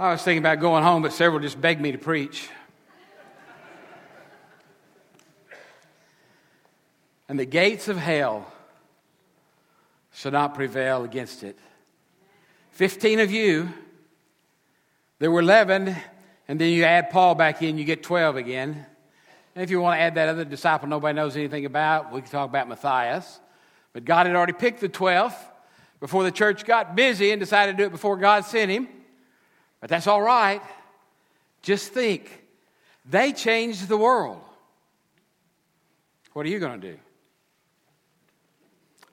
I was thinking about going home, but several just begged me to preach. and the gates of hell shall not prevail against it. Fifteen of you, there were 11, and then you add Paul back in, you get 12 again. And if you want to add that other disciple nobody knows anything about, we can talk about Matthias. But God had already picked the 12th before the church got busy and decided to do it before God sent him. But that's all right. Just think they changed the world. What are you going to do?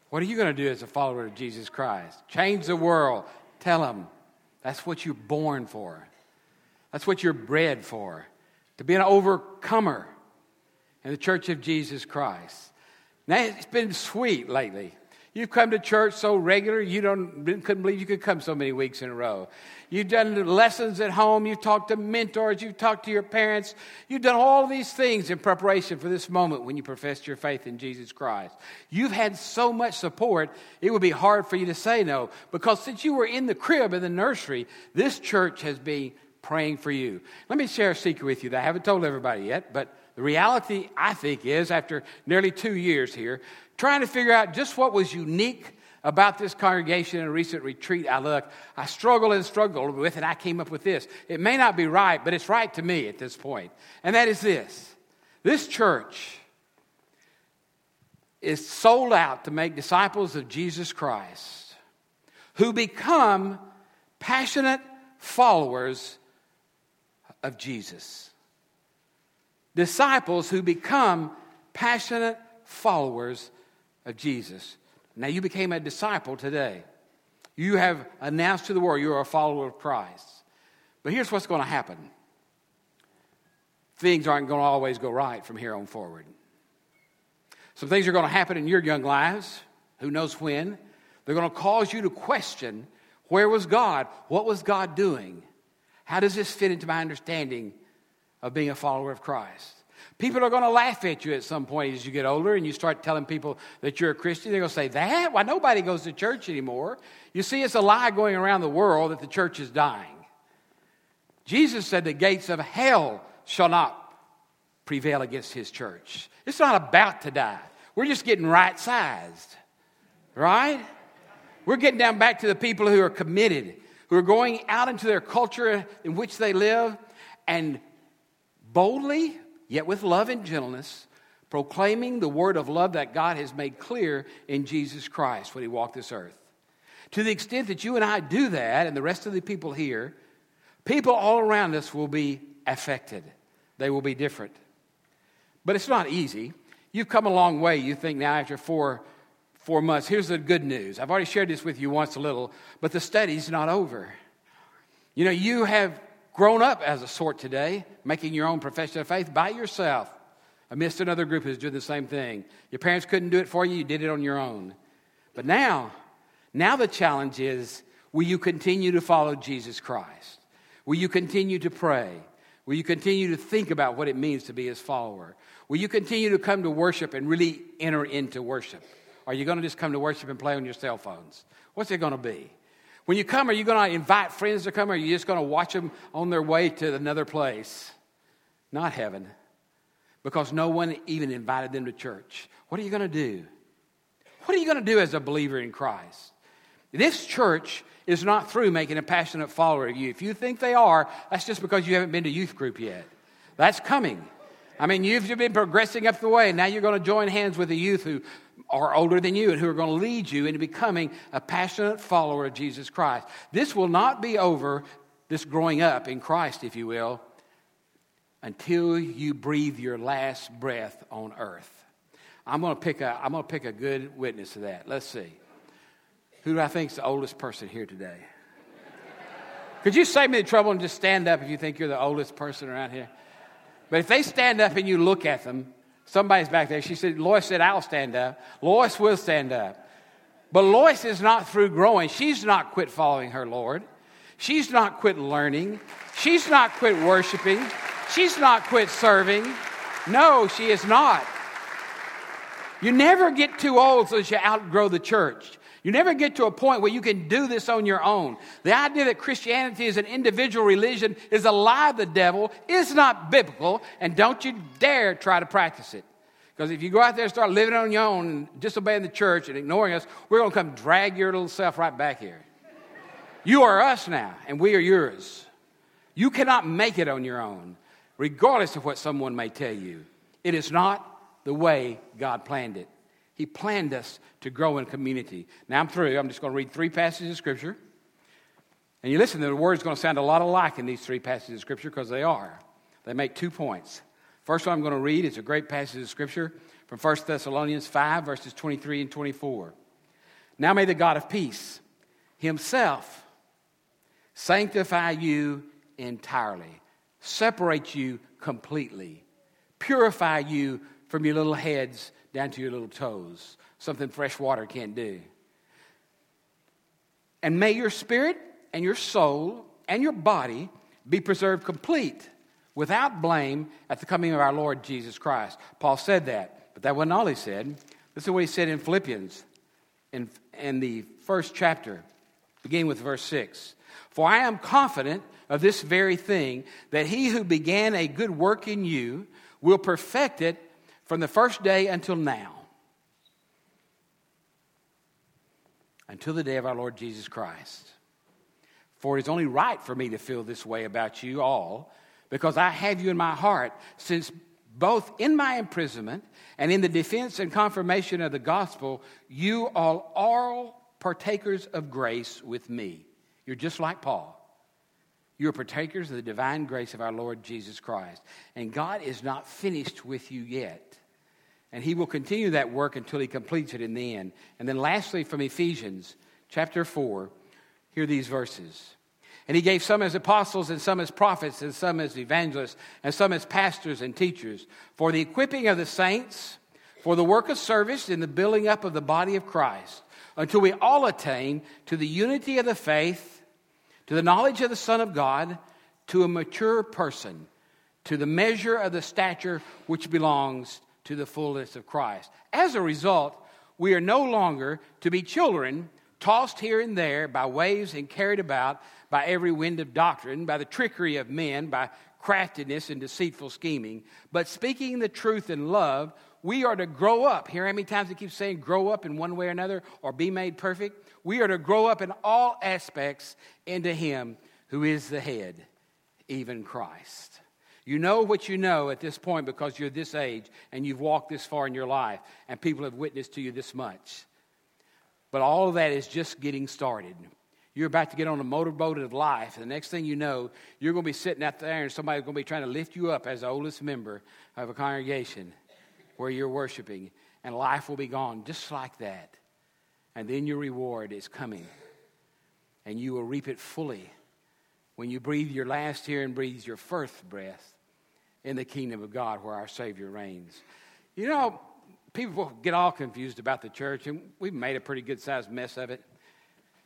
What are you going to do as a follower of Jesus Christ? Change the world. Tell them that's what you're born for. That's what you're bred for. To be an overcomer in the church of Jesus Christ. Now, it's been sweet lately. You've come to church so regular, you don't, couldn't believe you could come so many weeks in a row. You've done lessons at home. You've talked to mentors. You've talked to your parents. You've done all these things in preparation for this moment when you professed your faith in Jesus Christ. You've had so much support, it would be hard for you to say no. Because since you were in the crib in the nursery, this church has been praying for you. Let me share a secret with you that I haven't told everybody yet, but the reality, I think, is after nearly two years here, trying to figure out just what was unique about this congregation in a recent retreat I looked, I struggled and struggled with it. And I came up with this. It may not be right, but it's right to me at this point. And that is this this church is sold out to make disciples of Jesus Christ who become passionate followers of Jesus. Disciples who become passionate followers of Jesus. Now, you became a disciple today. You have announced to the world you're a follower of Christ. But here's what's going to happen things aren't going to always go right from here on forward. Some things are going to happen in your young lives, who knows when. They're going to cause you to question where was God? What was God doing? How does this fit into my understanding of being a follower of Christ? People are going to laugh at you at some point as you get older and you start telling people that you're a Christian. They're going to say, That? Why nobody goes to church anymore? You see, it's a lie going around the world that the church is dying. Jesus said the gates of hell shall not prevail against his church. It's not about to die. We're just getting right sized, right? We're getting down back to the people who are committed, who are going out into their culture in which they live and boldly yet with love and gentleness, proclaiming the word of love that God has made clear in Jesus Christ when he walked this earth. To the extent that you and I do that, and the rest of the people here, people all around us will be affected. They will be different. But it's not easy. You've come a long way, you think, now after four, four months. Here's the good news. I've already shared this with you once a little, but the study's not over. You know, you have grown up as a sort today, making your own profession of faith by yourself amidst another group who's doing the same thing. Your parents couldn't do it for you, you did it on your own. But now, now the challenge is will you continue to follow Jesus Christ? Will you continue to pray? Will you continue to think about what it means to be his follower? Will you continue to come to worship and really enter into worship? Are you going to just come to worship and play on your cell phones? What's it going to be? When you come, are you going to invite friends to come, or are you just going to watch them on their way to another place? Not heaven, because no one even invited them to church. What are you going to do? What are you going to do as a believer in Christ? This church is not through making a passionate follower of you. If you think they are, that's just because you haven't been to youth group yet. That's coming. I mean, you've been progressing up the way, now you're going to join hands with the youth who are older than you and who are going to lead you into becoming a passionate follower of Jesus Christ. This will not be over, this growing up in Christ, if you will, until you breathe your last breath on earth. I'm going to pick a, I'm going to pick a good witness to that. Let's see. Who do I think is the oldest person here today? Could you save me the trouble and just stand up if you think you're the oldest person around here? But if they stand up and you look at them, Somebody's back there. She said, Lois said, I'll stand up. Lois will stand up. But Lois is not through growing. She's not quit following her Lord. She's not quit learning. She's not quit worshiping. She's not quit serving. No, she is not. You never get too old so that you outgrow the church. You never get to a point where you can do this on your own. The idea that Christianity is an individual religion is a lie of the devil, It's not biblical, and don't you dare try to practice it. Because if you go out there and start living on your own and disobeying the church and ignoring us, we're going to come drag your little self right back here. You are us now, and we are yours. You cannot make it on your own, regardless of what someone may tell you. It is not the way God planned it. He planned us to grow in community. Now I'm through. I'm just going to read three passages of Scripture. And you listen, the word's going to sound a lot alike in these three passages of Scripture because they are. They make two points. First one I'm going to read is a great passage of Scripture from 1 Thessalonians 5, verses 23 and 24. Now may the God of peace himself sanctify you entirely, separate you completely, purify you from your little heads down to your little toes, something fresh water can't do. And may your spirit and your soul and your body be preserved complete, without blame, at the coming of our Lord Jesus Christ. Paul said that, but that wasn't all he said. This is what he said in Philippians in, in the first chapter, beginning with verse 6. For I am confident of this very thing, that he who began a good work in you will perfect it from the first day until now, until the day of our Lord Jesus Christ. For it is only right for me to feel this way about you all, because I have you in my heart, since both in my imprisonment and in the defense and confirmation of the gospel, you all are partakers of grace with me. You're just like Paul. You are partakers of the divine grace of our Lord Jesus Christ. And God is not finished with you yet. And He will continue that work until He completes it in the end. And then, lastly, from Ephesians chapter 4, hear these verses. And He gave some as apostles, and some as prophets, and some as evangelists, and some as pastors and teachers, for the equipping of the saints, for the work of service in the building up of the body of Christ, until we all attain to the unity of the faith to the knowledge of the Son of God, to a mature person, to the measure of the stature which belongs to the fullness of Christ. As a result, we are no longer to be children tossed here and there by waves and carried about by every wind of doctrine, by the trickery of men, by craftiness and deceitful scheming, but speaking the truth in love, we are to grow up. Hear how many times it keeps saying grow up in one way or another or be made perfect? We are to grow up in all aspects into Him who is the head, even Christ. You know what you know at this point because you're this age and you've walked this far in your life and people have witnessed to you this much. But all of that is just getting started. You're about to get on a motorboat of life. And the next thing you know, you're going to be sitting out there and somebody's going to be trying to lift you up as the oldest member of a congregation where you're worshiping. And life will be gone just like that and then your reward is coming. And you will reap it fully when you breathe your last here and breathe your first breath in the kingdom of God where our Savior reigns. You know, people get all confused about the church, and we've made a pretty good sized mess of it.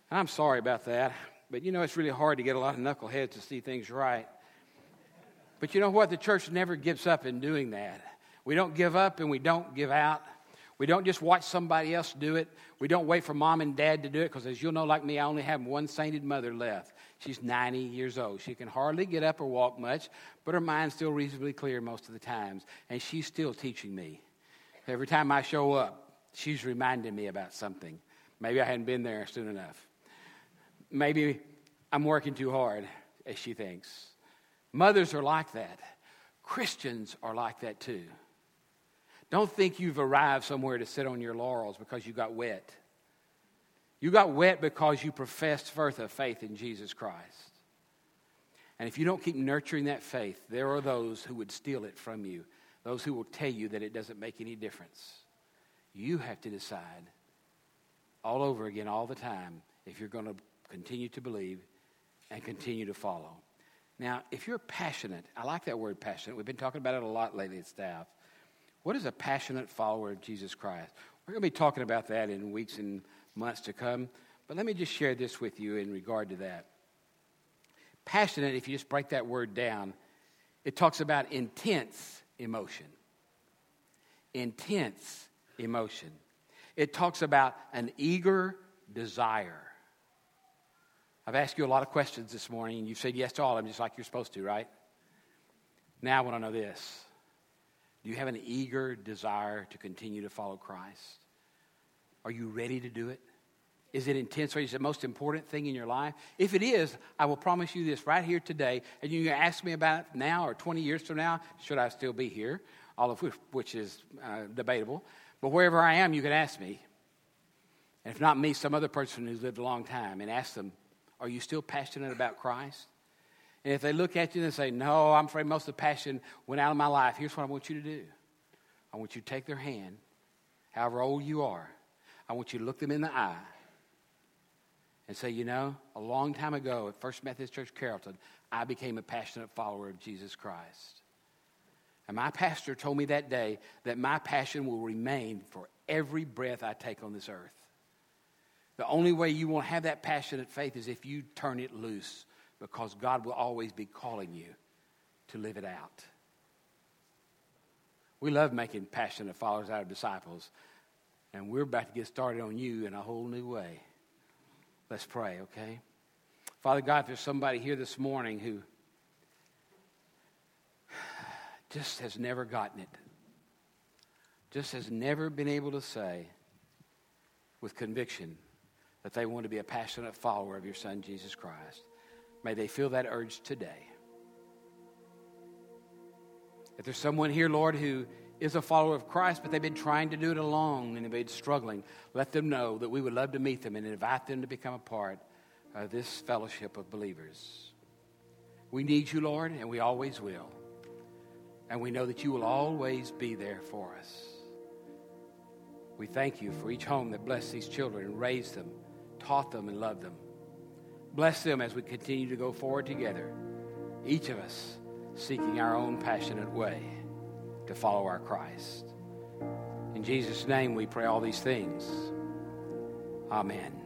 And I'm sorry about that. But you know, it's really hard to get a lot of knuckleheads to see things right. But you know what? The church never gives up in doing that. We don't give up and we don't give out. We don't just watch somebody else do it. We don't wait for mom and dad to do it because, as you'll know, like me, I only have one sainted mother left. She's 90 years old. She can hardly get up or walk much, but her mind's still reasonably clear most of the times, and she's still teaching me. Every time I show up, she's reminding me about something. Maybe I hadn't been there soon enough. Maybe I'm working too hard, as she thinks. Mothers are like that. Christians are like that too. Don't think you've arrived somewhere to sit on your laurels because you got wet. You got wet because you professed a faith in Jesus Christ. And if you don't keep nurturing that faith, there are those who would steal it from you, those who will tell you that it doesn't make any difference. You have to decide all over again, all the time, if you're going to continue to believe and continue to follow. Now, if you're passionate, I like that word passionate. We've been talking about it a lot lately at staff. What is a passionate follower of Jesus Christ? We're going to be talking about that in weeks and months to come, but let me just share this with you in regard to that. Passionate, if you just break that word down, it talks about intense emotion. Intense emotion. It talks about an eager, desire? I've asked you a lot of questions this morning, and you've said yes to all of them, just like you're supposed to, right? Now I want to know this Do you have an eager desire to continue to follow Christ? Are you ready to do it? Is it intense? Or Is it the most important thing in your life? If it is, I will promise you this right here today, and you can ask me about it now or 20 years from now, should I still be here, all of which, which is uh, debatable. But wherever I am, you can ask me. And if not me, some other person who's lived a long time, and ask them, Are you still passionate about Christ? And if they look at you and say, No, I'm afraid most of the passion went out of my life, here's what I want you to do I want you to take their hand, however old you are, I want you to look them in the eye and say, you know, a long time ago at First Methodist Church Carrollton, I became a passionate follower of Jesus Christ. And my pastor told me that day that my passion will remain for every breath I take on this earth. The only way you won't have that passionate faith is if you turn it loose because God will always be calling you to live it out. We love making passionate followers out of disciples, and we're about to get started on you in a whole new way. Let's pray, okay? Father God, if there's somebody here this morning who just has never gotten it, just has never been able to say with conviction that they want to be a passionate follower of your Son, Jesus Christ, may they feel that urge today. If there's someone here, Lord, who is a follower of Christ, but they've been trying to do it alone and they've been struggling, let them know that we would love to meet them and invite them to become a part of this fellowship of believers. We need you, Lord, and we always will. And we know that you will always be there for us. We thank you for each home that blessed these children and raised them, taught them, and loved them. Bless them as we continue to go forward together, each of us seeking our own passionate way to follow our Christ. In Jesus' name, we pray all these things. Amen.